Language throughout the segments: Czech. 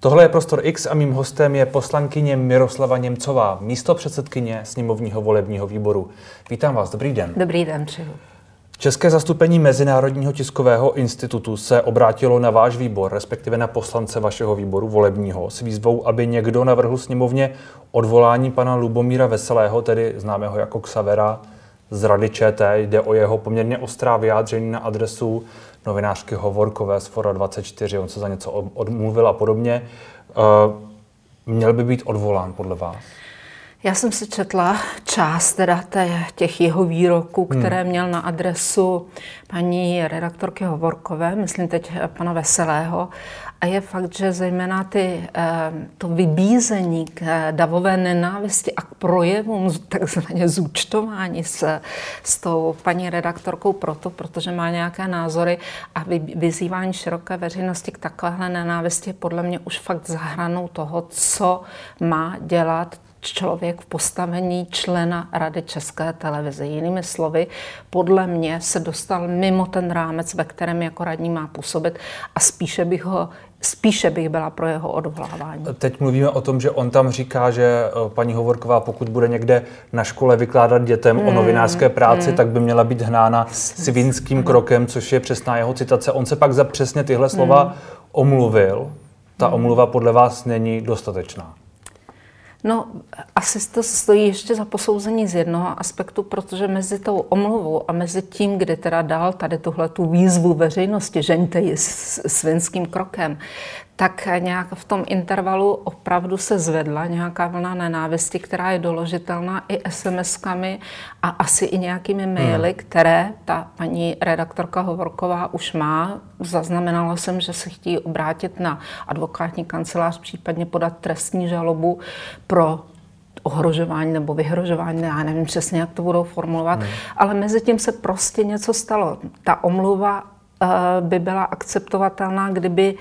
Tohle je Prostor X a mým hostem je poslankyně Miroslava Němcová, místo předsedkyně sněmovního volebního výboru. Vítám vás, dobrý den. Dobrý den, přeju. České zastupení Mezinárodního tiskového institutu se obrátilo na váš výbor, respektive na poslance vašeho výboru volebního, s výzvou, aby někdo navrhl sněmovně odvolání pana Lubomíra Veselého, tedy známého jako Xavera, z Rady ČT. Jde o jeho poměrně ostrá vyjádření na adresu novinářky Hovorkové z Fora 24, on se za něco odmluvil a podobně. Eh, měl by být odvolán podle vás? Já jsem si četla část teda těch jeho výroků, hmm. které hmm. měl na adresu paní redaktorky Hovorkové, myslím teď pana Veselého. A je fakt, že zejména ty, eh, to vybízení k eh, davové nenávisti a k projevům takzvaně zúčtování s, s tou paní redaktorkou proto, protože má nějaké názory a vyzývání široké veřejnosti k takovéhle nenávisti je podle mě už fakt zahranou toho, co má dělat člověk v postavení člena Rady České televize. Jinými slovy, podle mě se dostal mimo ten rámec, ve kterém jako radní má působit a spíše bych ho Spíše bych byla pro jeho odvolávání. Teď mluvíme o tom, že on tam říká, že eh, paní Hovorková, pokud bude někde na škole vykládat dětem mm, o novinářské práci, mm. tak by měla být hnána svinským krokem, což je přesná jeho citace. On se pak za přesně tyhle slova mm. omluvil. Ta mm. omluva podle vás není dostatečná. No, asi to stojí ještě za posouzení z jednoho aspektu, protože mezi tou omluvou a mezi tím, kdy teda dal tady tuhle tu výzvu veřejnosti, žeňte ji s svinským krokem, tak nějak v tom intervalu opravdu se zvedla nějaká vlna nenávisti, která je doložitelná i SMS-kami a asi i nějakými maily, hmm. které ta paní redaktorka Hovorková už má. Zaznamenala jsem, že se chtějí obrátit na advokátní kancelář, případně podat trestní žalobu pro ohrožování nebo vyhrožování, já nevím přesně, jak to budou formulovat, hmm. ale mezi tím se prostě něco stalo. Ta omluva uh, by byla akceptovatelná, kdyby uh,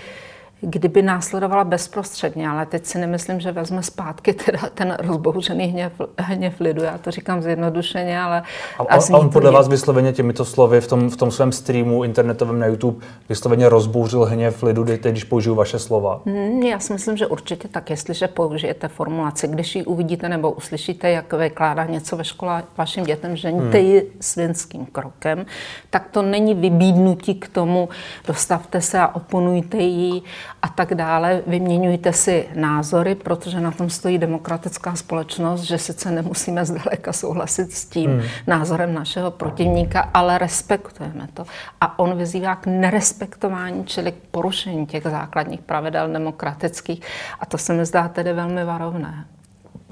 kdyby následovala bezprostředně, ale teď si nemyslím, že vezme zpátky teda ten rozbouřený hněv, hněv lidu. Já to říkám zjednodušeně, ale... A, a, a on podle vás vysloveně těmito slovy v tom, v tom svém streamu internetovém na YouTube vysloveně rozbouřil hněv lidu, teď, když použiju vaše slova? Hmm, já si myslím, že určitě tak, jestliže použijete formulaci, když ji uvidíte nebo uslyšíte, jak vykládá něco ve škole vašim dětem, žeňte hmm. ji svinským krokem, tak to není vybídnutí k tomu, dostavte se a oponujte jí a tak dále. Vyměňujte si názory, protože na tom stojí demokratická společnost, že sice nemusíme zdaleka souhlasit s tím hmm. názorem našeho protivníka, ale respektujeme to. A on vyzývá k nerespektování, čili k porušení těch základních pravidel demokratických. A to se mi zdá tedy velmi varovné.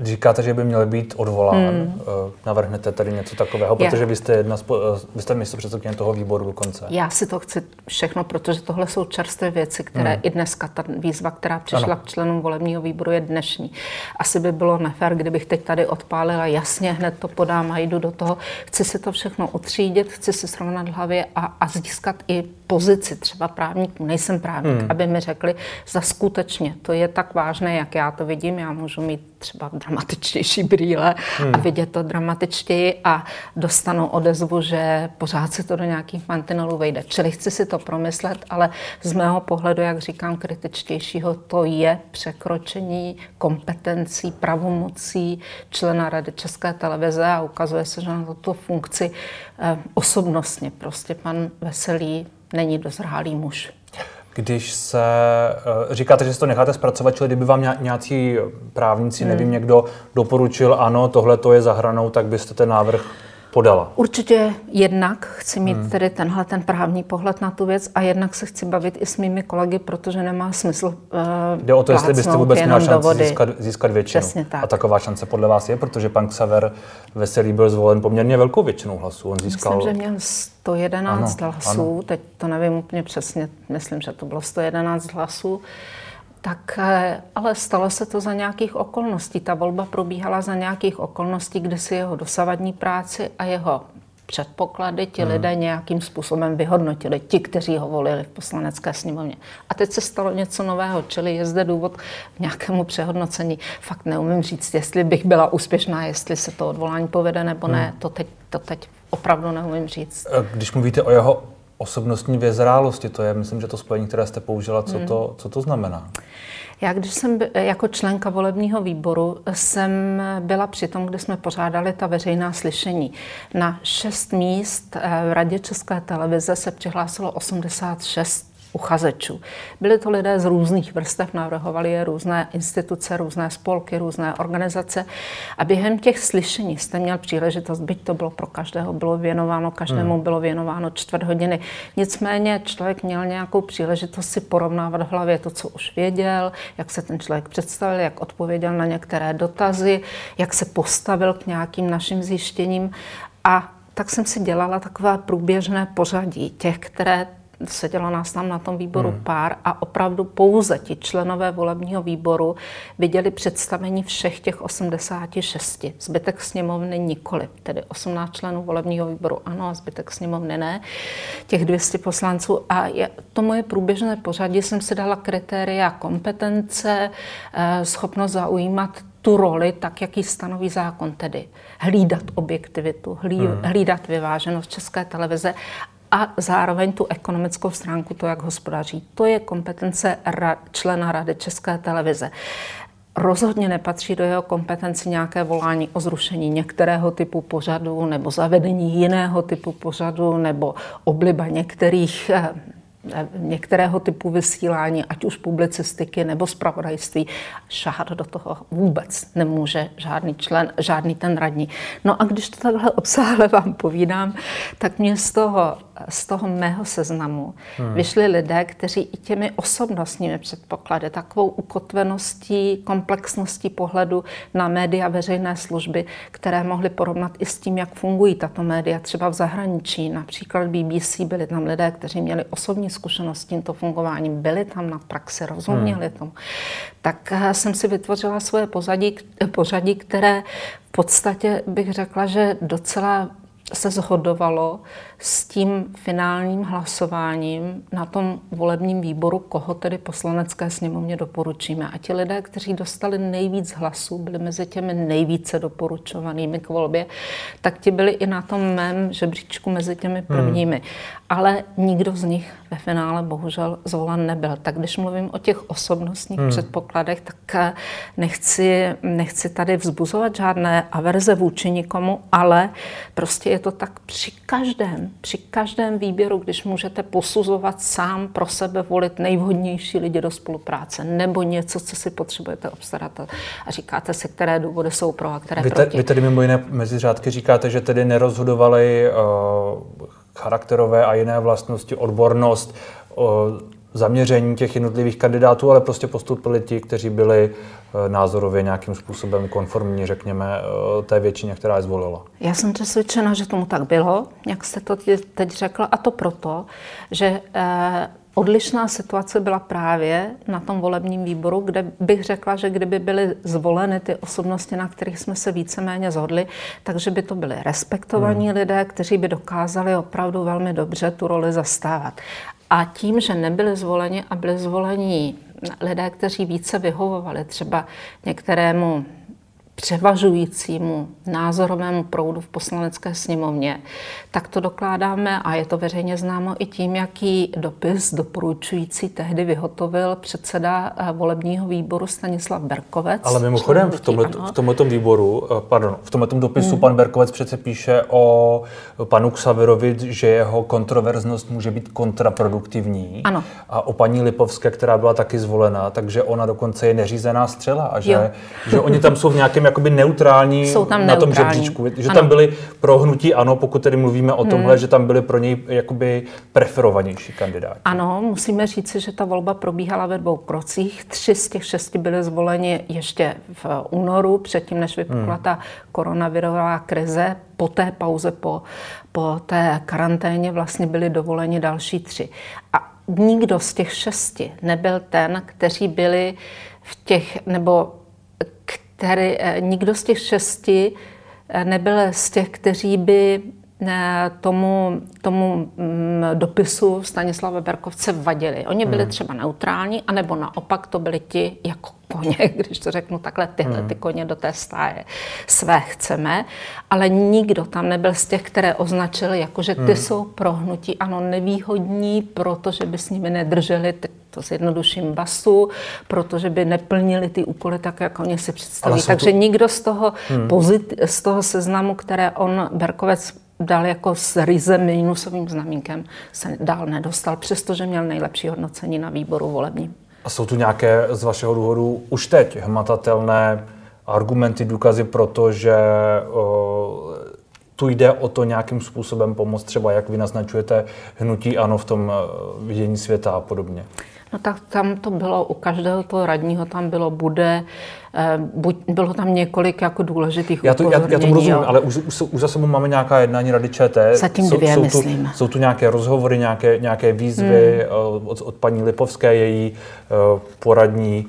Říkáte, že by měl být odvolán. Hmm. Eh, navrhnete tady něco takového, protože Já. vy jste, jedna eh, vy jste místo předsedkyně toho výboru dokonce. Já si to chci všechno, protože tohle jsou čerstvé věci, které hmm. i dneska, ta výzva, která přišla ano. k členům volebního výboru, je dnešní. Asi by bylo nefér, kdybych teď tady odpálila, jasně, hned to podám a jdu do toho. Chci si to všechno utřídit, chci si srovnat hlavě a, a získat i pozici třeba právníků, nejsem právník, hmm. aby mi řekli, za skutečně to je tak vážné, jak já to vidím, já můžu mít třeba dramatičtější brýle hmm. a vidět to dramatičtěji a dostanu odezvu, že pořád se to do nějakých mantinelů vejde. Čili chci si to promyslet, ale z mého pohledu, jak říkám, kritičtějšího, to je překročení kompetencí, pravomocí člena Rady České televize a ukazuje se, že na tuto funkci eh, osobnostně prostě pan Veselý není dozrálý muž. Když se, eh, říkáte, že si to necháte zpracovat, čili kdyby vám nějací právníci, hmm. nevím, někdo doporučil, ano, tohle to je za hranou, tak byste ten návrh podala? Určitě jednak chci mít hmm. tedy tenhle ten právní pohled na tu věc a jednak se chci bavit i s mými kolegy, protože nemá smysl uh, Jde o to, jestli byste vůbec měla šanci získat, získat většinu. Přesně tak. A taková šance podle vás je, protože pan Xaver Veselý byl zvolen poměrně velkou většinou hlasů. On získal... Myslím, že měl 111 ano, hlasů, ano. teď to nevím úplně přesně, myslím, že to bylo 111 hlasů tak eh, ale stalo se to za nějakých okolností. Ta volba probíhala za nějakých okolností, kde si jeho dosavadní práci a jeho předpoklady ti hmm. lidé nějakým způsobem vyhodnotili, ti, kteří ho volili v poslanecké sněmovně. A teď se stalo něco nového, čili je zde důvod k nějakému přehodnocení. Fakt neumím říct, jestli bych byla úspěšná, jestli se to odvolání povede nebo ne, hmm. to teď, to teď opravdu neumím říct. Eh, když mluvíte o jeho osobnostní vyzrálosti, to je, myslím, že to spojení, které jste použila, co, hmm. to, co to znamená? Já, když jsem jako členka volebního výboru, jsem byla při tom, kde jsme pořádali ta veřejná slyšení. Na šest míst v Radě České televize se přihlásilo 86 uchazečů. Byli to lidé z různých vrstev, navrhovali je různé instituce, různé spolky, různé organizace. A během těch slyšení jste měl příležitost, byť to bylo pro každého, bylo věnováno, každému hmm. bylo věnováno čtvrt hodiny. Nicméně člověk měl nějakou příležitost si porovnávat v hlavě to, co už věděl, jak se ten člověk představil, jak odpověděl na některé dotazy, jak se postavil k nějakým našim zjištěním. A tak jsem si dělala takové průběžné pořadí těch, které sedělo nás tam na tom výboru hmm. pár a opravdu pouze ti členové volebního výboru viděli představení všech těch 86. Zbytek sněmovny nikoli, tedy 18 členů volebního výboru ano a zbytek sněmovny ne, těch 200 poslanců. A je, to moje průběžné pořadí jsem si dala kritéria kompetence, eh, schopnost zaujímat tu roli, tak jak ji stanoví zákon, tedy hlídat objektivitu, hlí, hmm. hlídat vyváženost České televize a zároveň tu ekonomickou stránku, to, jak hospodaří. To je kompetence ra- člena Rady České televize. Rozhodně nepatří do jeho kompetenci nějaké volání o zrušení některého typu pořadu nebo zavedení jiného typu pořadu nebo obliba některých eh, některého typu vysílání, ať už publicistiky nebo zpravodajství, šáhat do toho vůbec nemůže žádný člen, žádný ten radní. No a když to takhle obsáhle vám povídám, tak mě z toho z toho mého seznamu hmm. vyšli lidé, kteří i těmi osobnostními předpoklady, takovou ukotveností, komplexností pohledu na média veřejné služby, které mohli porovnat i s tím, jak fungují tato média třeba v zahraničí. Například BBC byli tam lidé, kteří měli osobní zkušenost s tímto fungováním, byli tam na praxi, rozuměli hmm. tomu. Tak eh, jsem si vytvořila svoje pozadí, pořadí, které v podstatě bych řekla, že docela se zhodovalo s tím finálním hlasováním na tom volebním výboru, koho tedy poslanecké sněmovně doporučíme. A ti lidé, kteří dostali nejvíc hlasů, byli mezi těmi nejvíce doporučovanými k volbě, tak ti byli i na tom mém žebříčku mezi těmi hmm. prvními. Hmm. Ale nikdo z nich ve finále bohužel zvolen nebyl. Tak když mluvím o těch osobnostních hmm. předpokladech, tak eh, nechci, nechci tady vzbuzovat žádné averze vůči nikomu, ale prostě je to tak při každém, při každém výběru, když můžete posuzovat sám pro sebe, volit nejvhodnější lidi do spolupráce nebo něco, co si potřebujete obstarat a říkáte si, které důvody jsou pro a které vy te, proti. Vy tedy mimo jiné mezi řádky říkáte, že tedy nerozhodovali uh, charakterové a jiné vlastnosti, odbornost, uh, zaměření těch jednotlivých kandidátů, ale prostě postupili ti, kteří byli eh, názorově nějakým způsobem konformní, řekněme, eh, té většině, která je zvolila. Já jsem přesvědčena, že tomu tak bylo, jak jste to teď řekla, a to proto, že eh, Odlišná situace byla právě na tom volebním výboru, kde bych řekla, že kdyby byly zvoleny ty osobnosti, na kterých jsme se víceméně zhodli, takže by to byly respektovaní hmm. lidé, kteří by dokázali opravdu velmi dobře tu roli zastávat. A tím, že nebyli zvoleni a byli zvoleni lidé, kteří více vyhovovali třeba některému převažujícímu názorovému proudu v poslanecké sněmovně, tak to dokládáme a je to veřejně známo i tím, jaký dopis doporučující tehdy vyhotovil předseda eh, volebního výboru Stanislav Berkovec. Ale mimochodem v tomto, v výboru, eh, pardon, v tomto dopisu hmm. pan Berkovec přece píše o panu Ksaverovi, že jeho kontroverznost může být kontraproduktivní. Ano. A o paní Lipovské, která byla taky zvolena, takže ona dokonce je neřízená střela a že, že oni tam jsou v nějakém jakoby neutrální Jsou tam na tom žebříčku. Že ano. tam byli pro hnutí ano, pokud tedy mluvíme o tomhle, hmm. že tam byli pro něj jakoby preferovanější kandidáti. Ano, musíme říci, že ta volba probíhala ve dvou krocích. Tři z těch šesti byly zvoleni ještě v únoru, předtím, než vypukla hmm. ta koronavirová krize. Po té pauze, po, po té karanténě vlastně byli dovoleni další tři. A nikdo z těch šesti nebyl ten, kteří byli v těch, nebo který, eh, nikdo z těch šesti eh, nebyl z těch, kteří by tomu, tomu mm, dopisu Stanislava Berkovce vadili. Oni byli hmm. třeba neutrální, anebo naopak to byli ti jako koně, když to řeknu takhle, tyhle hmm. ty koně do té stáje své chceme, ale nikdo tam nebyl z těch, které označili jako, že ty hmm. jsou prohnutí, ano, nevýhodní, protože by s nimi nedrželi, to zjednoduším basu, protože by neplnili ty úkoly tak, jak oni si představí. Takže tu... nikdo z toho, hmm. pozit, z toho seznamu, které on, Berkovec, dal jako s ryzem minusovým znamínkem, se dál nedostal, přestože měl nejlepší hodnocení na výboru volebním. A jsou tu nějaké z vašeho důvodu už teď hmatatelné argumenty, důkazy pro to, že o, tu jde o to nějakým způsobem pomoct, třeba jak vy naznačujete hnutí ano v tom vidění světa a podobně? No tak tam to bylo, u každého toho radního tam bylo, bude, Eh, buď, bylo tam několik jako důležitých já to, já, já tomu rozumím, ale už, už, už za sebou máme nějaká jednání Rady ČT. Zatím dvě, jsou, myslím. Tu, jsou tu nějaké rozhovory, nějaké, nějaké výzvy hmm. od, od paní Lipovské, její uh, poradní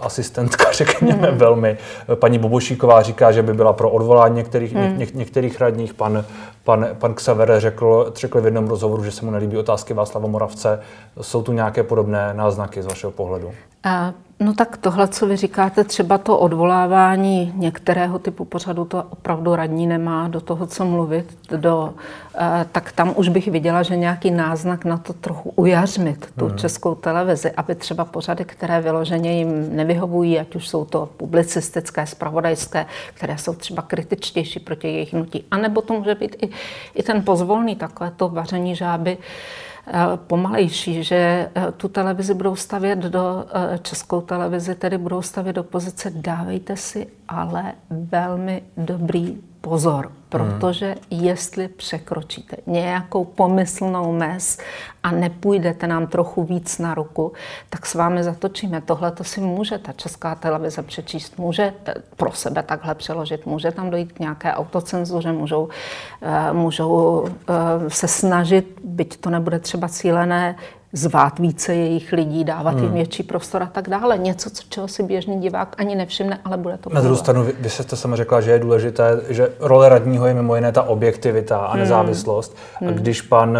asistentka, řekněme hmm. velmi. Paní Bobošíková říká, že by byla pro odvolání některých, hmm. ně, některých radních. Pan, pan, pan Xaver řekl, řekl v jednom rozhovoru, že se mu nelíbí otázky Václava Moravce. Jsou tu nějaké podobné náznaky z vašeho pohledu? A No tak tohle, co vy říkáte, třeba to odvolávání některého typu pořadu, to opravdu radní nemá do toho, co mluvit, do, eh, tak tam už bych viděla, že nějaký náznak na to trochu ujařmit tu hmm. českou televizi, aby třeba pořady, které vyloženě jim nevyhovují, ať už jsou to publicistické, spravodajské, které jsou třeba kritičtější proti jejich nutí, anebo to může být i, i ten pozvolný takové to vaření žáby, pomalejší, že eh, tu televizi budou stavět do, eh, českou televizi tedy budou stavět do pozice dávejte si ale velmi dobrý pozor, protože jestli překročíte nějakou pomyslnou mez a nepůjdete nám trochu víc na ruku, tak s vámi zatočíme. Tohle to si může ta česká televize přečíst, může pro sebe takhle přeložit, může tam dojít k nějaké autocenzuře, můžou, můžou se snažit, byť to nebude třeba cílené, zvát více jejich lidí, dávat hmm. jim větší prostor a tak dále. Něco, čeho si běžný divák ani nevšimne, ale bude to Na druhou stranu, vy, vy jste sama řekla, že je důležité, že role radního je mimo jiné ta objektivita a hmm. nezávislost. Hmm. A když pan,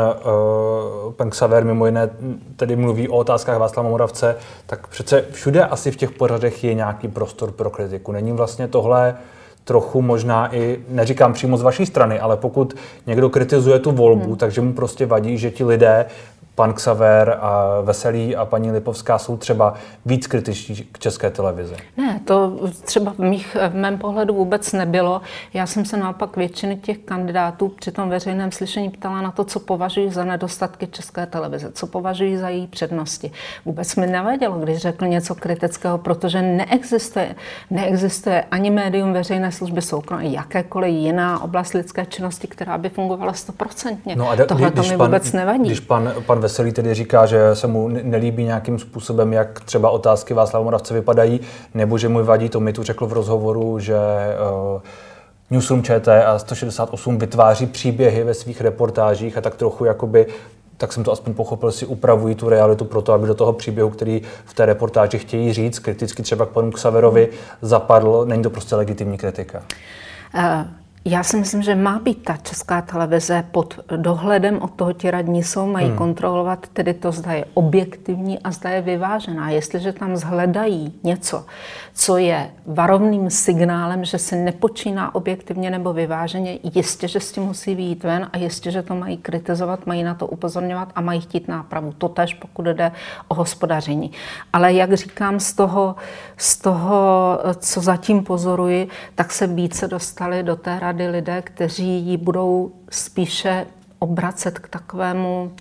uh, pan Xaver mimo jiné tedy mluví o otázkách Václava Moravce, tak přece všude asi v těch pořadech je nějaký prostor pro kritiku. Není vlastně tohle trochu možná i, neříkám přímo z vaší strany, ale pokud někdo kritizuje tu volbu, hmm. takže mu prostě vadí, že ti lidé pan Xaver a Veselý a paní Lipovská jsou třeba víc kritičtí k české televizi? Ne, to třeba v, mých, v mém pohledu vůbec nebylo. Já jsem se naopak většiny těch kandidátů při tom veřejném slyšení ptala na to, co považují za nedostatky české televize, co považují za její přednosti. Vůbec mi nevadilo, když řekl něco kritického, protože neexistuje, neexistuje ani médium veřejné služby soukromé, jakékoliv jiná oblast lidské činnosti, která by fungovala stoprocentně. No a Tohle to mi vůbec nevadí. Když pan, pan Veselý tedy říká, že se mu nelíbí nějakým způsobem, jak třeba otázky Václava Moravce vypadají, nebo že mu vadí, to mi tu řekl v rozhovoru, že uh, Newsroom ČT a 168 vytváří příběhy ve svých reportážích a tak trochu jakoby tak jsem to aspoň pochopil, si upravují tu realitu pro to, aby do toho příběhu, který v té reportáži chtějí říct, kriticky třeba k panu Xaverovi, zapadl. Není to prostě legitimní kritika. Uh. Já si myslím, že má být ta česká televize pod dohledem od toho ti radní jsou, mají hmm. kontrolovat tedy to, zda je objektivní a zda je vyvážená. Jestliže tam zhledají něco, co je varovným signálem, že se nepočíná objektivně nebo vyváženě, jistě, že s tím musí výjít ven a jistě, že to mají kritizovat, mají na to upozorňovat a mají chtít nápravu. To tež, pokud jde o hospodaření. Ale jak říkám, z toho, z toho, co zatím pozoruji, tak se více dostali do té rady lidé, kteří ji budou spíše obracet k takovému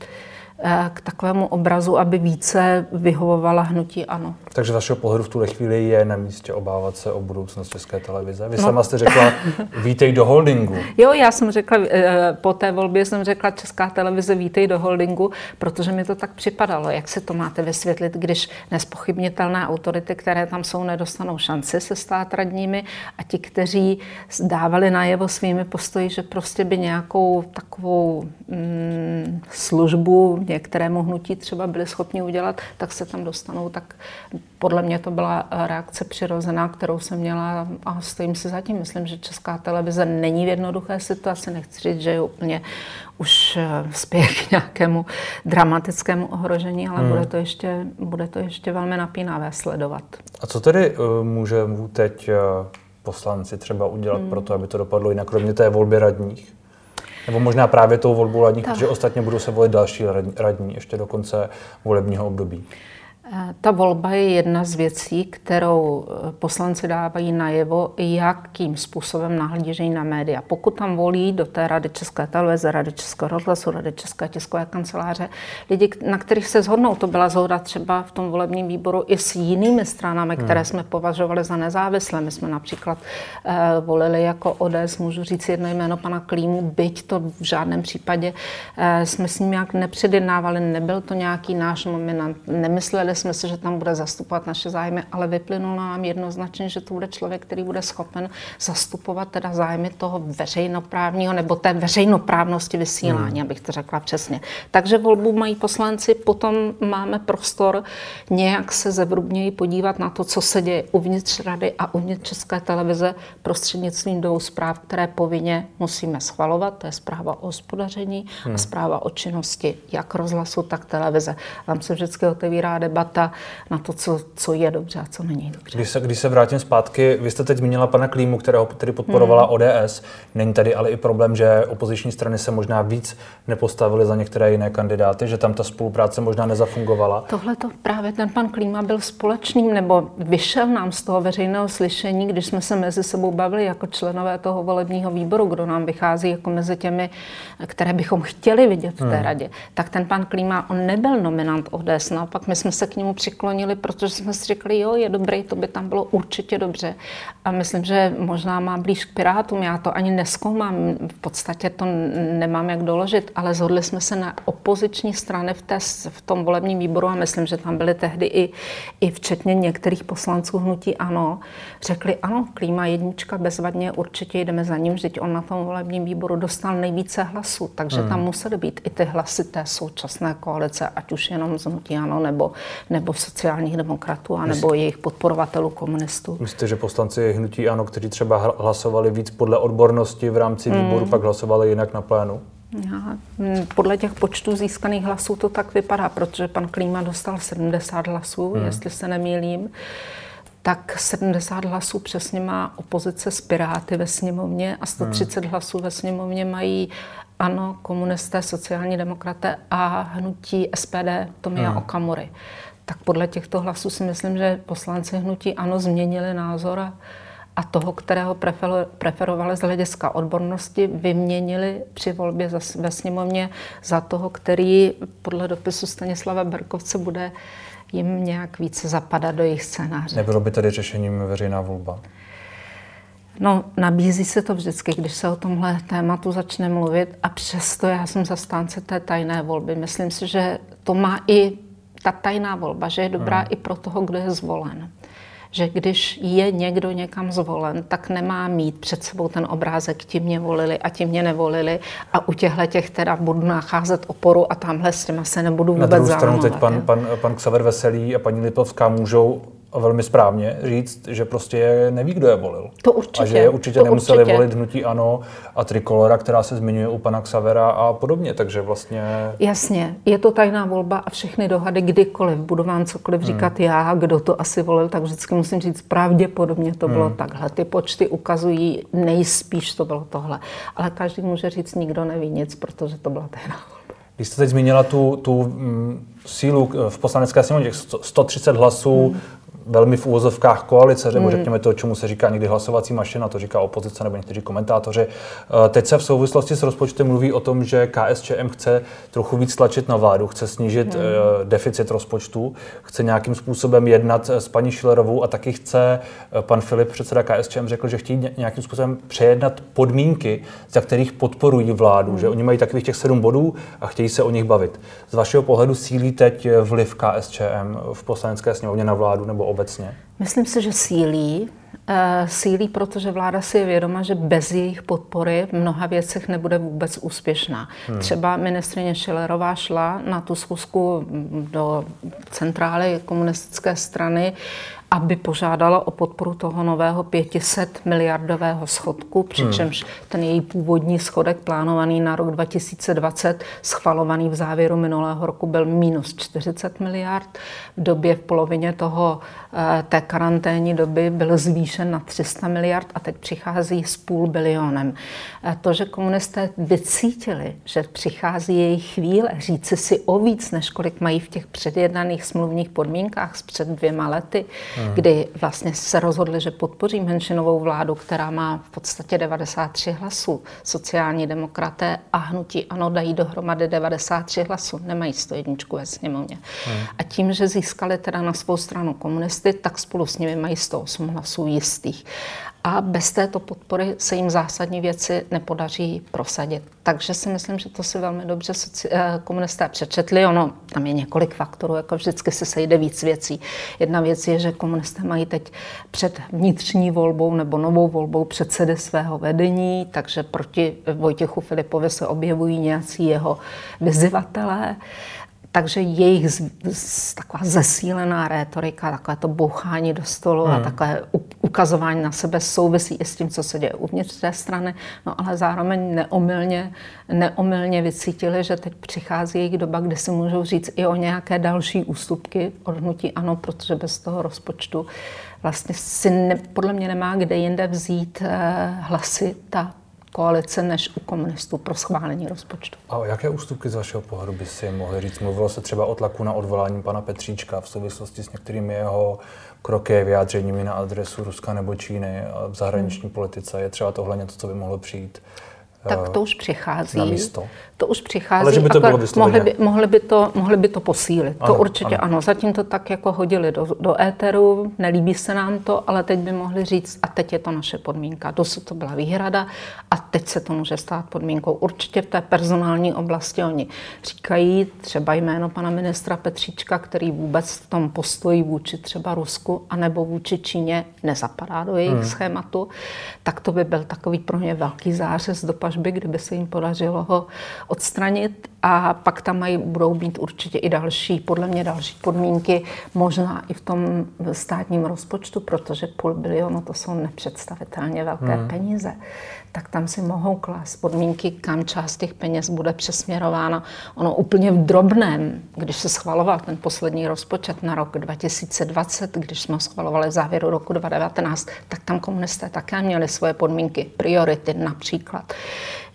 k takovému obrazu, aby více vyhovovala hnutí ano. Takže z vašeho pohledu v tuhle chvíli je na místě obávat se o budoucnost České televize? Vy no. sama jste řekla, vítej do holdingu. Jo, já jsem řekla, eh, po té volbě jsem řekla Česká televize vítej do holdingu, protože mi to tak připadalo. Jak se to máte vysvětlit, když nespochybnitelné autority, které tam jsou, nedostanou šanci se stát radními a ti, kteří dávali najevo svými postoji, že prostě by nějakou takovou mm, službu některému hnutí třeba byli schopni udělat, tak se tam dostanou. Tak podle mě to byla reakce přirozená, kterou jsem měla a stojím si zatím. Myslím, že česká televize není v jednoduché situaci. Nechci říct, že je úplně už eh, spěje k nějakému dramatickému ohrožení, ale hmm. bude, to ještě, bude to ještě velmi napínavé sledovat. A co tedy uh, může teď uh, poslanci třeba udělat hmm. pro to, aby to dopadlo jinak, kromě té volby radních? Nebo možná právě tou volbou radních, tak. protože ostatně budou se volit další radní ještě do konce volebního období. Eh, ta volba je jedna z věcí, kterou eh, poslanci dávají najevo, jakým způsobem nahlížejí na média. Pokud tam volí do té Rady České televize, Rady Českého rozhlasu, Rady České tiskové kanceláře, lidi, na kterých se zhodnou, to byla zhoda třeba v tom volebním výboru i s jinými stranami, které hmm. jsme považovali za nezávislé. My jsme například uh, volili jako ODS, můžu říct jedno jméno pana Klímu, byť to v žádném případě uh, jsme s ním nějak nepředjednávali, nebyl to nějaký náš nominant, nemysleli jsme si, že tam bude zastupovat naše zájmy, ale vyplynulo nám jednoznačně, že to bude člověk, který bude schopen zastupovat teda zájmy toho veřejnoprávního nebo té veřejnoprávnosti vysílání, hmm. abych to řekla přesně. Takže volbu mají poslanci, potom máme prostor nějak se zevrubněji podívat na to, co se děje uvnitř rady a uvnitř České televize prostřednictvím dvou zpráv, které povinně musíme schvalovat. To je zpráva o hospodaření hmm. a zpráva o činnosti jak rozhlasu, tak televize. Tam se vždycky otevírá debata debata na to, co, co je dobře a co není dobře. Když se, když se vrátím zpátky, vy jste teď zmínila pana Klímu, kterého tedy podporovala hmm. ODS. Není tady ale i problém, že opoziční strany se možná víc nepostavily za některé jiné kandidáty, že tam ta spolupráce možná nezafungovala? Tohle to právě ten pan Klíma byl společným, nebo vyšel nám z toho veřejného slyšení, když jsme se mezi sebou bavili jako členové toho volebního výboru, kdo nám vychází jako mezi těmi, které bychom chtěli vidět v té hmm. radě, tak ten pan Klíma, on nebyl nominant ODS, naopak my jsme se k němu přiklonili, protože jsme si řekli, jo, je dobrý, to by tam bylo určitě dobře. A myslím, že možná má blíž k Pirátům, já to ani neskoumám, v podstatě to nemám jak doložit, ale zhodli jsme se na opoziční strany v, té, v tom volebním výboru a myslím, že tam byly tehdy i, i včetně některých poslanců hnutí ANO, řekli, ano, klíma jednička bezvadně, určitě jdeme za ním, vždyť on na tom volebním výboru dostal nejvíce hlasů, takže hmm. tam musely být i ty hlasy té současné koalice, ať už jenom z hnutí ANO nebo, nebo sociálních demokratů, a nebo jejich podporovatelů komunistů. Myslíte, že poslanci hnutí ANO, kteří třeba hlasovali víc podle odbornosti v rámci mm. výboru, pak hlasovali jinak na plénu? Já, mm, podle těch počtů získaných hlasů to tak vypadá, protože pan Klíma dostal 70 hlasů, hmm. jestli se nemýlím tak 70 hlasů přesně má opozice z Piráty ve sněmovně a 130 hmm. hlasů ve sněmovně mají ano, komunisté, sociální demokraté a hnutí SPD Tomia hmm. Okamury tak podle těchto hlasů si myslím, že poslanci hnutí ano změnili názor a, a toho, kterého preferovali z hlediska odbornosti, vyměnili při volbě za, ve sněmovně za toho, který podle dopisu Stanislava Berkovce bude jim nějak více zapadat do jejich scénáře. Nebylo by tedy řešením veřejná volba? No, nabízí se to vždycky, když se o tomhle tématu začne mluvit a přesto já jsem zastánce té tajné volby. Myslím si, že to má i ta tajná volba, že je dobrá hmm. i pro toho, kdo je zvolen. Že když je někdo někam zvolen, tak nemá mít před sebou ten obrázek, ti mě volili a ti mě nevolili a u těchto těch teda budu nacházet oporu a tamhle s těma se nebudu vůbec Na druhou stranu teď pan, pan, pan Xaver Veselý a paní Lipovská můžou velmi správně říct, že prostě neví, kdo je volil. To určitě. A že je určitě to nemuseli určitě. volit hnutí ANO a Trikolora, která se zmiňuje u pana Xavera a podobně, takže vlastně... Jasně, je to tajná volba a všechny dohady kdykoliv, budu vám cokoliv hmm. říkat já, kdo to asi volil, tak vždycky musím říct, pravděpodobně to bylo hmm. takhle. Ty počty ukazují, nejspíš to bylo tohle. Ale každý může říct, nikdo neví nic, protože to byla tajná volba. Když jste teď zmínila tu, tu mm, sílu v poslanecké sněmovně, těch 130 hlasů, hmm velmi v úvozovkách koalice, nebo hmm. řekněme to, čemu se říká někdy hlasovací mašina, to říká opozice nebo někteří komentátoři. Eh, teď se v souvislosti s rozpočtem mluví o tom, že KSČM chce trochu víc tlačit na vládu, chce snížit hmm. deficit rozpočtu, chce nějakým způsobem jednat s paní Šilerovou a taky chce, pan Filip, předseda KSČM, řekl, že chtějí nějakým způsobem přejednat podmínky, za kterých podporují vládu, hmm. že oni mají takových těch sedm bodů a chtějí se o nich bavit. Z vašeho pohledu sílí teď vliv KSČM v poslanecké sněmovně na vládu nebo obecně? Myslím si, že sílí. Eh, sílí, protože vláda si je vědoma, že bez jejich podpory v mnoha věcech nebude vůbec úspěšná. Hmm. Třeba ministrině Šilerová šla na tu schůzku do centrály komunistické strany aby požádala o podporu toho nového 500 miliardového schodku, přičemž hmm. ten její původní schodek plánovaný na rok 2020, schvalovaný v závěru minulého roku, byl minus 40 miliard. V době v polovině toho eh, té karanténní doby byl zvýšen na 300 miliard a teď přichází s půl bilionem. Eh, to, že komunisté vycítili, že přichází jejich chvíle říci si o víc, než kolik mají v těch předjednaných smluvních podmínkách z před dvěma lety, hmm. Kdy vlastně se rozhodli, že podpoří menšinovou vládu, která má v podstatě 93 hlasů. Sociální demokraté a hnutí ano dají dohromady 93 hlasů. Nemají 101 ve sněmovně. Hmm. A tím, že získali teda na svou stranu komunisty, tak spolu s nimi mají 108 hlasů jistých a bez této podpory se jim zásadní věci nepodaří prosadit. Takže si myslím, že to si velmi dobře eh, komunisté přečetli. Ono, tam je několik faktorů, jako vždycky se sejde víc věcí. Jedna věc je, že komunisté mají teď před vnitřní volbou nebo novou volbou předsedy svého vedení, takže proti Vojtěchu Filipovi se objevují nějací jeho vyzivatelé. Takže jejich z, z, taková zesílená rétorika, takové to bouchání do stolu hmm. a takové ukazování na sebe souvisí i s tím, co se děje uvnitř té strany, no ale zároveň neomylně, neomylně vycítili, že teď přichází jejich doba, kdy si můžou říct i o nějaké další ústupky od hnutí ano, protože bez toho rozpočtu vlastně si ne, podle mě nemá kde jinde vzít eh, hlasy ta koalice než u komunistů pro schválení rozpočtu. A jaké ústupky z vašeho pohledu by si mohli říct? Mluvilo se třeba o tlaku na odvolání pana Petříčka v souvislosti s některými jeho kroky, vyjádřeními na adresu Ruska nebo Číny v zahraniční politice. Je třeba tohle něco, co by mohlo přijít? Tak to už přichází. Na místo. To už přichází. Ale že by to bylo mohli, by, mohli, by to, mohli by to posílit. Ano, to určitě ano. ano. Zatím to tak jako hodili do, do éteru, nelíbí se nám to, ale teď by mohli říct, a teď je to naše podmínka. Dosud to byla výhrada a teď se to může stát podmínkou. Určitě v té personální oblasti oni říkají třeba jméno pana ministra Petříčka, který vůbec v tom postoji vůči třeba Rusku anebo vůči Číně nezapadá do jejich hmm. schématu, tak to by byl takový pro ně velký zářez do pažby, kdyby se jim podařilo ho odstranit a pak tam mají, budou být určitě i další, podle mě další podmínky, možná i v tom státním rozpočtu, protože půl bilionu to jsou nepředstavitelně velké hmm. peníze tak tam si mohou klást podmínky, kam část těch peněz bude přesměrována. Ono úplně v drobném, když se schvaloval ten poslední rozpočet na rok 2020, když jsme schvalovali v závěru roku 2019, tak tam komunisté také měli svoje podmínky, priority například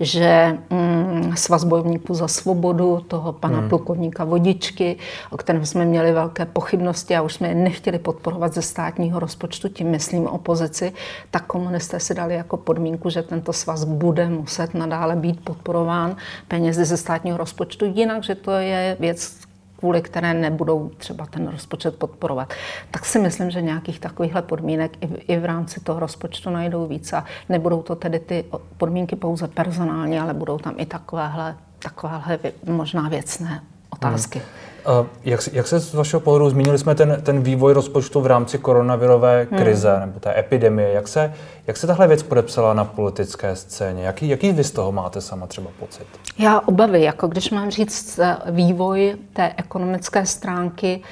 že mm, svaz bojovníků za svobodu, toho pana hmm. plukovníka Vodičky, o kterém jsme měli velké pochybnosti a už jsme je nechtěli podporovat ze státního rozpočtu, tím myslím opozici, tak komunisté si dali jako podmínku, že tento svaz bude muset nadále být podporován penězi ze státního rozpočtu, jinak, že to je věc, kvůli které nebudou třeba ten rozpočet podporovat. Tak si myslím, že nějakých takovýchhle podmínek i v, i v rámci toho rozpočtu najdou víc a nebudou to tedy ty podmínky pouze personální, ale budou tam i takovéhle, takovéhle možná věcné otázky. Hmm. Jak, jak se z vašeho pohledu, zmínili jsme ten, ten vývoj rozpočtu v rámci koronavirové hmm. krize hmm. nebo té epidemie, jak se, jak se tahle věc podepsala na politické scéně? Jaký, jaký vy z toho máte sama třeba pocit? Já obavy, jako když mám říct eh, vývoj té ekonomické stránky, Eh,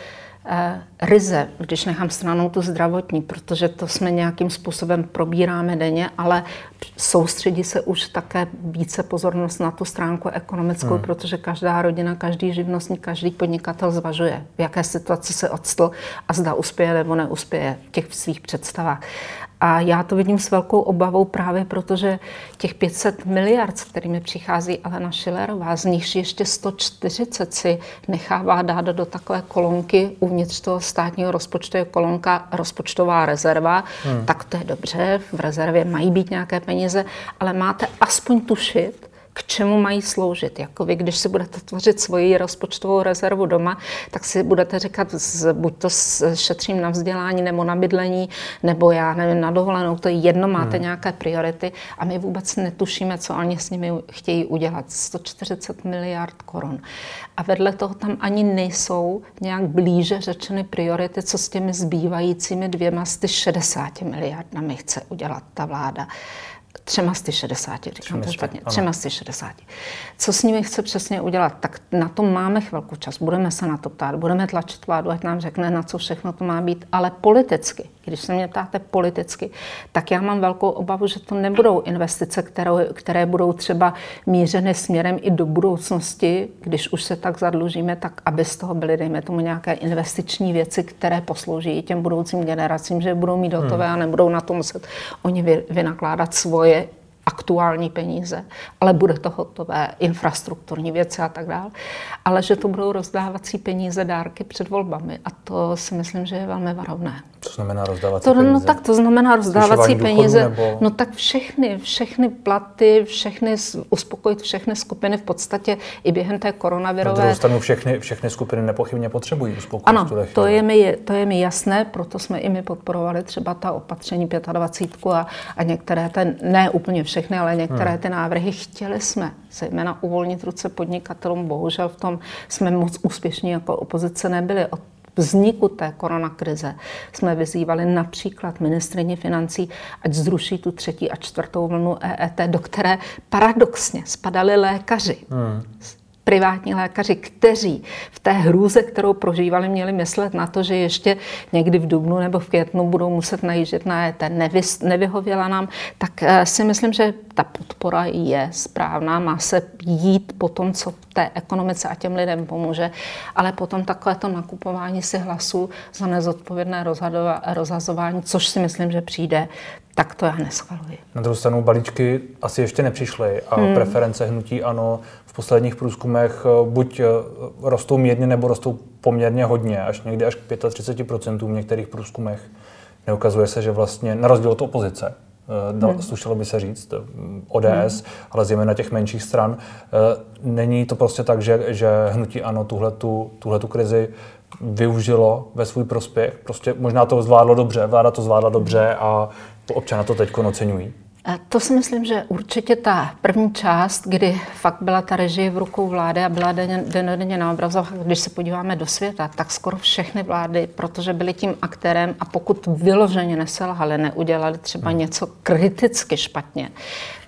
ryze, když nechám stranou tu zdravotní, protože to jsme nějakým způsobem probíráme denně, ale soustředí se už také více pozornost na tu stránku ekonomickou, hmm. protože každá rodina, každý živnostník, každý podnikatel zvažuje, v jaké situaci se odstl a zda uspěje nebo neuspěje v těch svých představách. A já to vidím s velkou obavou právě protože těch 500 miliard, s kterými přichází Alena Schillerová, z nichž ještě 140 si nechává dát do takové kolonky uvnitř toho státního rozpočtu je kolonka rozpočtová rezerva, hmm. tak to je dobře, v rezervě mají být nějaké peníze, ale máte aspoň tušit, k čemu mají sloužit. Jako vy, když si budete tvořit svoji rozpočtovou rezervu doma, tak si budete říkat, buď to šetřím na vzdělání nebo na bydlení, nebo já nevím, na dovolenou, to je jedno, máte hmm. nějaké priority a my vůbec netušíme, co oni s nimi chtějí udělat. 140 miliard korun. A vedle toho tam ani nejsou nějak blíže řečeny priority, co s těmi zbývajícími dvěma z 60 miliardami chce udělat ta vláda třema z 60, říkám to špatně, třema z 60. Co s nimi chce přesně udělat? Tak na to máme chvilku čas, budeme se na to ptát, budeme tlačit vládu, ať nám řekne, na co všechno to má být, ale politicky, když se mě ptáte politicky, tak já mám velkou obavu, že to nebudou investice, které, které budou třeba mířeny směrem i do budoucnosti, když už se tak zadlužíme, tak aby z toho byly, dejme tomu, nějaké investiční věci, které poslouží těm budoucím generacím, že budou mít hotové hmm. a nebudou na to muset oni vynakládat svoje aktuální peníze, ale bude to hotové, infrastrukturní věci a tak dále, ale že to budou rozdávací peníze, dárky před volbami a to si myslím, že je velmi varovné. Co znamená rozdávací to, no, peníze? No tak to znamená rozdávací peníze, nebo... no tak všechny, všechny platy, všechny, uspokojit všechny skupiny v podstatě i během té koronavirové. Na druhou stranu všechny, všechny skupiny nepochybně potřebují uspokojit. Ano, to je, mi, to je mi jasné, proto jsme i my podporovali třeba ta opatření 25 a, a některé, ten, ne úplně všechny, všechny, ale některé hmm. ty návrhy chtěli jsme, zejména uvolnit ruce podnikatelům. Bohužel v tom jsme moc úspěšní jako opozice nebyli. Od vzniku té koronakrize jsme vyzývali například ministrině financí, ať zruší tu třetí a čtvrtou vlnu EET, do které paradoxně spadali lékaři. Hmm privátní lékaři, kteří v té hrůze, kterou prožívali, měli myslet na to, že ještě někdy v dubnu nebo v květnu budou muset najíždět na ET, nevy, nevyhověla nám, tak eh, si myslím, že ta podpora je správná, má se jít po tom, co té ekonomice a těm lidem pomůže, ale potom takovéto nakupování si hlasů za nezodpovědné rozhazování, což si myslím, že přijde, tak to já neschvaluji. Na druhou stranu balíčky asi ještě nepřišly a hmm. preference hnutí ano posledních průzkumech eh, buď eh, rostou mírně nebo rostou poměrně hodně, až někdy až k 35% v některých průzkumech. Neukazuje se, že vlastně, na rozdíl od opozice, eh, hmm. slušelo by se říct, ODS, hmm. ale zejména těch menších stran, není to prostě tak, že, že hnutí ano tuhletu, tuhletu krizi využilo ve svůj prospěch. Prostě možná to zvládlo dobře, vláda to zvládla dobře a občana to teď oceňují? To si myslím, že určitě ta první část, kdy fakt byla ta režie v rukou vlády a byla denně na obrazovách, když se podíváme do světa, tak skoro všechny vlády, protože byly tím aktérem a pokud vyloženě neselhali, neudělali třeba hmm. něco kriticky špatně,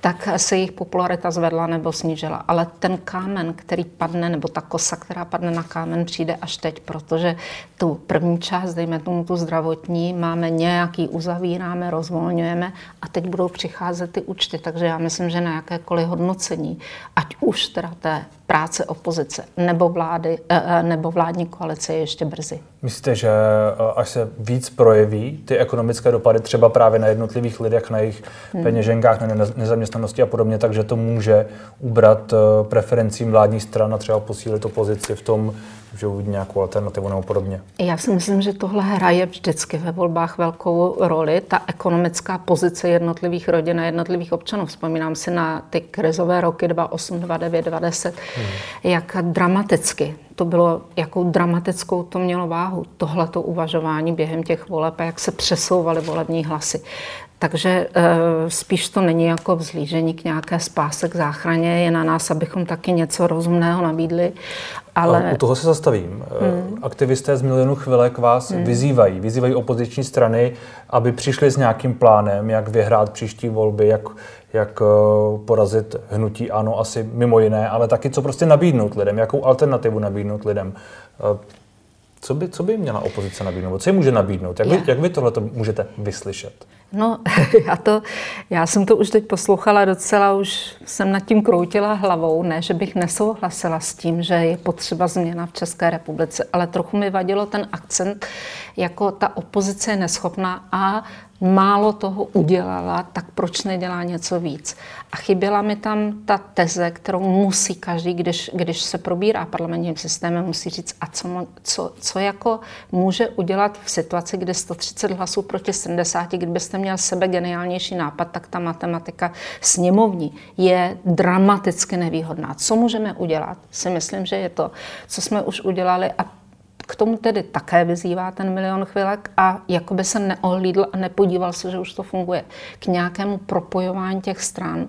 tak se jejich popularita zvedla nebo snížila. Ale ten kámen, který padne, nebo ta kosa, která padne na kámen, přijde až teď, protože tu první část, dejme tomu tu zdravotní, máme nějaký, uzavíráme, rozvolňujeme a teď budou přicházet ty účty. Takže já myslím, že na jakékoliv hodnocení, ať už teda té práce opozice nebo vlády, eh, eh, nebo vládní koalice je ještě brzy. Myslíte, že eh, až se víc projeví ty ekonomické dopady třeba právě na jednotlivých lidech, na jejich hmm. peněženkách, na nezaměstnanosti a podobně, takže to může ubrat preferencím vládní stran a třeba posílit opozici v tom, že uvidí nějakou alternativu nebo podobně? Já si myslím, že tohle hraje vždycky ve volbách velkou roli, ta ekonomická pozice jednotlivých rodin a jednotlivých občanů. Vzpomínám si na ty krizové roky 2008, 2009, 2010, hmm. jak dramaticky to bylo, jakou dramatickou to mělo váhu, tohleto uvažování během těch voleb a jak se přesouvaly volební hlasy. Takže e, spíš to není jako vzlížení k nějaké spáse, k záchraně, je na nás, abychom taky něco rozumného nabídli. Ale... A u toho se zastavím. Hmm. Aktivisté z milionu chvilek vás hmm. vyzývají, vyzývají opoziční strany, aby přišli s nějakým plánem, jak vyhrát příští volby, jak, jak eh, porazit hnutí ano, asi mimo jiné, ale taky co prostě nabídnout lidem, jakou alternativu nabídnout lidem. Co by, co by měla opozice nabídnout? Co jim může nabídnout? Jak vy, jak vy tohle můžete vyslyšet? No, já, to, já jsem to už teď poslouchala docela, už jsem nad tím kroutila hlavou, ne, že bych nesouhlasila s tím, že je potřeba změna v České republice, ale trochu mi vadilo ten akcent, jako ta opozice je neschopná a málo toho udělala, tak proč nedělá něco víc? A chyběla mi tam ta teze, kterou musí každý, když, když se probírá parlamentním systémem, musí říct, a co, co, co jako může udělat v situaci, kde 130 hlasů proti 70, kdybyste měl sebe geniálnější nápad, tak ta matematika sněmovní je dramaticky nevýhodná. Co můžeme udělat? Si myslím, že je to, co jsme už udělali a k tomu tedy také vyzývá ten milion chvilek a jako by se neohlídl a nepodíval se, že už to funguje. K nějakému propojování těch stran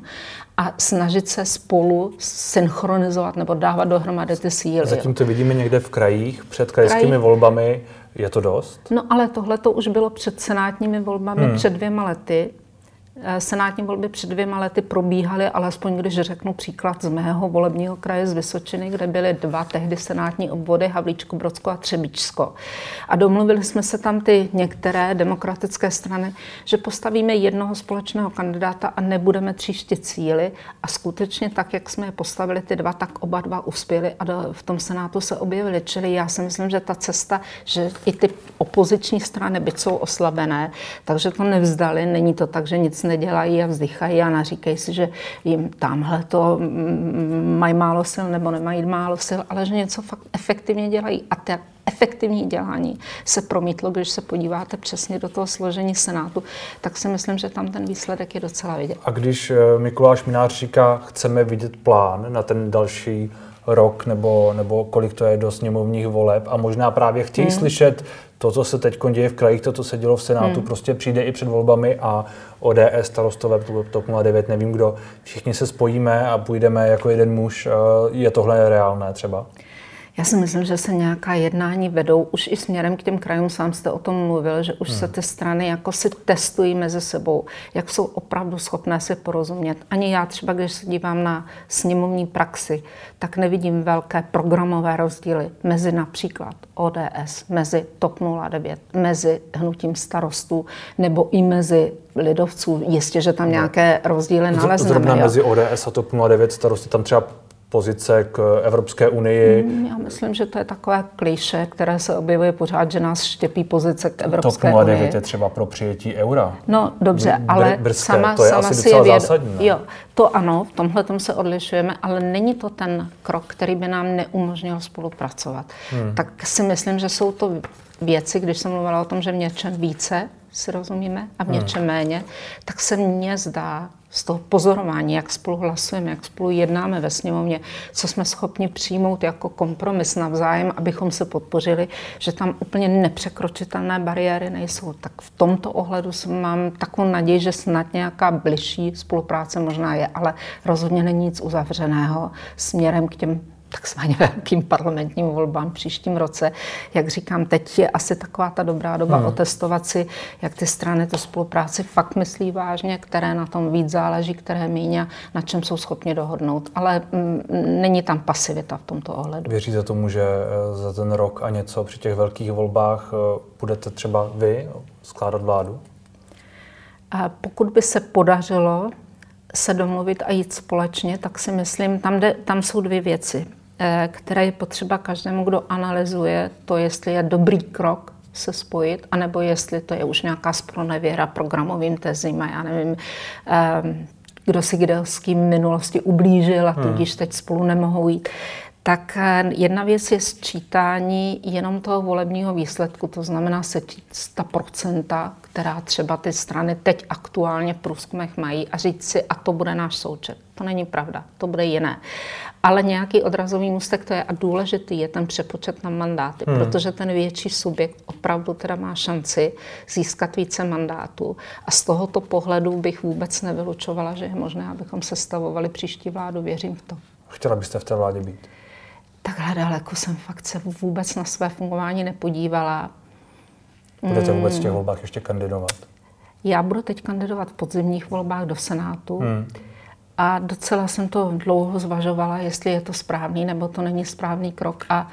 a snažit se spolu synchronizovat nebo dávat dohromady ty síly. Zatím to vidíme někde v krajích, před krajskými Kraj... volbami. Je to dost? No ale tohle to už bylo před senátními volbami hmm. před dvěma lety senátní volby před dvěma lety probíhaly, alespoň když řeknu příklad z mého volebního kraje z Vysočiny, kde byly dva tehdy senátní obvody, Havlíčko, Brodsko a Třebíčsko. A domluvili jsme se tam ty některé demokratické strany, že postavíme jednoho společného kandidáta a nebudeme tříštit cíly. A skutečně tak, jak jsme je postavili ty dva, tak oba dva uspěli a v tom senátu se objevili. Čili já si myslím, že ta cesta, že i ty opoziční strany, byť jsou oslabené, takže to nevzdali. Není to tak, že nic nedělají a vzdychají a naříkají si, že jim tamhle to mm, mají málo sil nebo nemají málo sil, ale že něco fakt efektivně dělají. A ta efektivní dělání se promítlo, když se podíváte přesně do toho složení Senátu, tak si myslím, že tam ten výsledek je docela vidět. A když eh, Mikuláš Minář říká, chceme vidět plán na ten další rok nebo, nebo kolik to je do sněmovních voleb a možná právě chtějí hmm. slyšet to, co se teď děje v krajích, to, co se dělo v Senátu, hmm. prostě přijde i před volbami a ODS, starostové, TOP 09, nevím kdo, všichni se spojíme a půjdeme jako jeden muž. Eh, je tohle reálné třeba? Já si myslím, že se nějaká jednání vedou už i směrem k těm krajům. Sám jste o tom mluvil, že už hmm. se ty strany jako si testují mezi sebou, jak jsou opravdu schopné si porozumět. Ani já třeba, když se dívám na sněmovní praxi, tak nevidím velké programové rozdíly mezi například ODS, mezi TOP 09, mezi hnutím starostů nebo i mezi lidovců. Jistě, že tam no. nějaké rozdíly nalezneme. Zrovna mezi ODS a TOP 09 starosty tam třeba pozice k Evropské unii. Mm, já myslím, že to je takové kliše, které se objevuje pořád, že nás štěpí pozice k Evropské TOP 09 je třeba pro přijetí eura. No dobře, Br- ale brzké. sama, to je sama asi si je věd... zásadní. Ne? Jo, to ano, v tomhle se odlišujeme, ale není to ten krok, který by nám neumožnil spolupracovat. Hmm. Tak si myslím, že jsou to věci, když jsem mluvila o tom, že v něčem více si rozumíme a v hmm. něčem méně, tak se mně zdá, z toho pozorování, jak spolu hlasujeme, jak spolu jednáme ve sněmovně, co jsme schopni přijmout jako kompromis navzájem, abychom se podpořili, že tam úplně nepřekročitelné bariéry nejsou. Tak v tomto ohledu mám takovou naději, že snad nějaká bližší spolupráce možná je, ale rozhodně není nic uzavřeného směrem k těm takzvaně velkým parlamentním volbám příštím roce. Jak říkám, teď je asi taková ta dobrá doba hmm. otestovat si, jak ty strany tu spolupráci fakt myslí vážně, které na tom víc záleží, které míně, na čem jsou schopni dohodnout. Ale m, mm, není tam pasivita v tomto ohledu. Věříte tomu, že eh, za ten rok a něco při těch velkých volbách eh, budete třeba vy skládat vládu? A pokud by se podařilo se domluvit a jít společně, tak si myslím, tam, jde, tam jsou dvě věci. Eh, které je potřeba každému, kdo analyzuje to, jestli je dobrý krok se spojit, anebo jestli to je už nějaká spronevěra programovým tezím a já nevím, ehm, kdo si kde s kým minulosti ublížil a tudíž hmm. teď spolu nemohou jít. Tak eh, jedna věc je sčítání jenom toho volebního výsledku, to znamená sečít ta procenta, která třeba ty strany teď aktuálně v průzkumech mají a říct si, a to bude náš součet. To není pravda, to bude jiné. Ale nějaký odrazový můstek to je a důležitý je ten přepočet na mandáty, hmm. protože ten větší subjekt opravdu teda má šanci získat více mandátů. A z tohoto pohledu bych vůbec nevylučovala, že je možné, abychom sestavovali příští vládu. Věřím v to. Chtěla byste v té vládě být? Takhle daleko jsem fakt se vůbec na své fungování nepodívala. Budete vůbec v těch hmm. volbách ještě kandidovat? Já budu teď kandidovat v podzimních volbách do Senátu. Hmm. A docela jsem to dlouho zvažovala, jestli je to správný nebo to není správný krok. A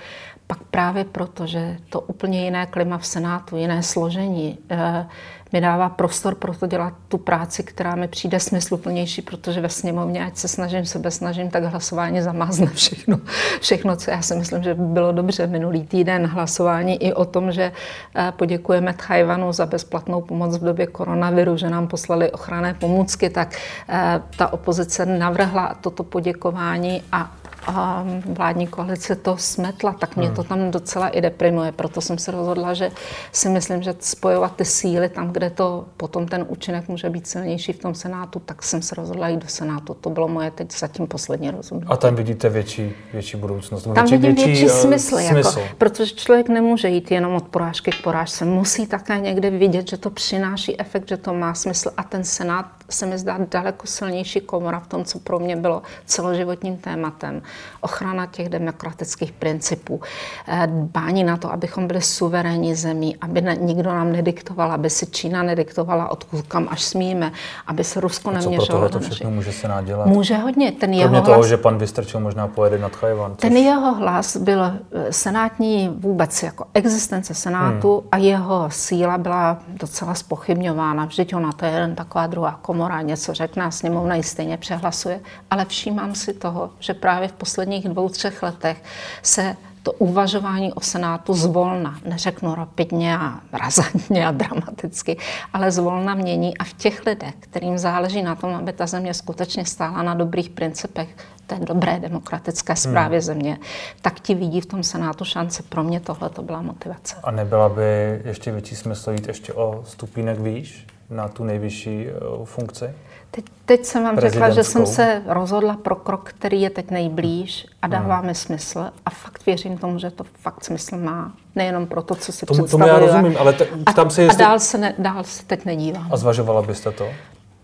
pak právě proto, že to úplně jiné klima v Senátu, jiné složení, eh, mi dává prostor pro to dělat tu práci, která mi přijde smysluplnější, protože ve sněmovně, ať se snažím, sebe snažím, tak hlasování zamázne všechno, všechno, co já si myslím, že by bylo dobře. Minulý týden hlasování i o tom, že eh, poděkujeme Tchajvanu za bezplatnou pomoc v době koronaviru, že nám poslali ochranné pomůcky, tak eh, ta opozice navrhla toto poděkování a a vládní koalice to smetla, tak mě to hmm. tam docela i deprimuje. Proto jsem se rozhodla, že si myslím, že spojovat ty síly tam, kde to potom ten účinek může být silnější v tom Senátu, tak jsem se rozhodla jít do Senátu. To bylo moje teď zatím poslední rozhodnutí. A tam vidíte větší, větší budoucnost? Tam větší, vidím větší, větší uh, smysl, smysl. Jako, protože člověk nemůže jít jenom od porážky k porážce. Musí také někde vidět, že to přináší efekt, že to má smysl a ten Senát se mi zdá daleko silnější komora v tom, co pro mě bylo celoživotním tématem ochrana těch demokratických principů, eh, dbání na to, abychom byli suverénní zemí, aby ne, nikdo nám nediktoval, aby si Čína nediktovala, odkud kam až smíme, aby se Rusko neměřilo. Co pro to všechno může se nadělat? Může hodně. Ten jeho Kromě toho, hlas, že pan Vystrčil možná pojede nad Chajvan. Což... Ten jeho hlas byl eh, senátní vůbec jako existence Senátu hmm. a jeho síla byla docela spochybňována. Vždyť ona to je jen taková druhá komora, něco řekne sněmovna ji stejně přehlasuje. Ale všímám si toho, že právě v posledních dvou, třech letech se to uvažování o Senátu zvolna, neřeknu rapidně a razantně a dramaticky, ale zvolna mění a v těch lidech, kterým záleží na tom, aby ta země skutečně stála na dobrých principech, té dobré demokratické zprávě hmm. země, tak ti vidí v tom Senátu šance. Pro mě tohle to byla motivace. A nebyla by ještě větší smysl jít ještě o stupínek výš na tu nejvyšší eh, funkci? Teď, teď jsem vám řekla, že jsem se rozhodla pro krok, který je teď nejblíž a dává hmm. mi smysl a fakt věřím tomu, že to fakt smysl má. Nejenom pro to, co si tomu, představuji. Tomu já rozumím, ale t- tam se jestli... A dál se, ne, dál se teď nedívám. A zvažovala byste to?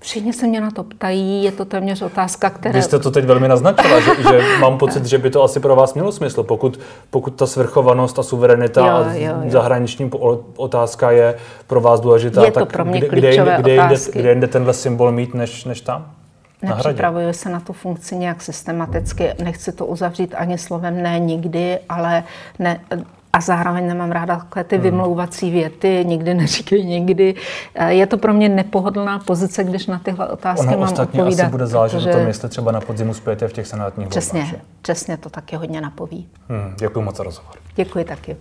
Všichni se mě na to ptají, je to téměř otázka, která... Vy jste to teď velmi naznačila, že, že mám pocit, že by to asi pro vás mělo smysl, pokud, pokud ta svrchovanost a suverenita jo, jo, jo. zahraniční otázka je pro vás důležitá, je to tak pro mě kde, kde, kde, kde, jinde, kde jinde tenhle symbol mít, než, než tam? Nepřipravuju se na tu funkci nějak systematicky, nechci to uzavřít ani slovem ne nikdy, ale ne, a zároveň nemám ráda takové ty hmm. vymlouvací věty, nikdy neříkej nikdy. Eh, je to pro mě nepohodlná pozice, když na tyhle otázky ono mám ostatně odpovídat. asi bude záležet protože... na tom, jestli třeba na podzimu spějete v těch senátních přesně, volbách. Přesně, to taky hodně napoví. Hmm, děkuji moc za rozhovor. Děkuji taky.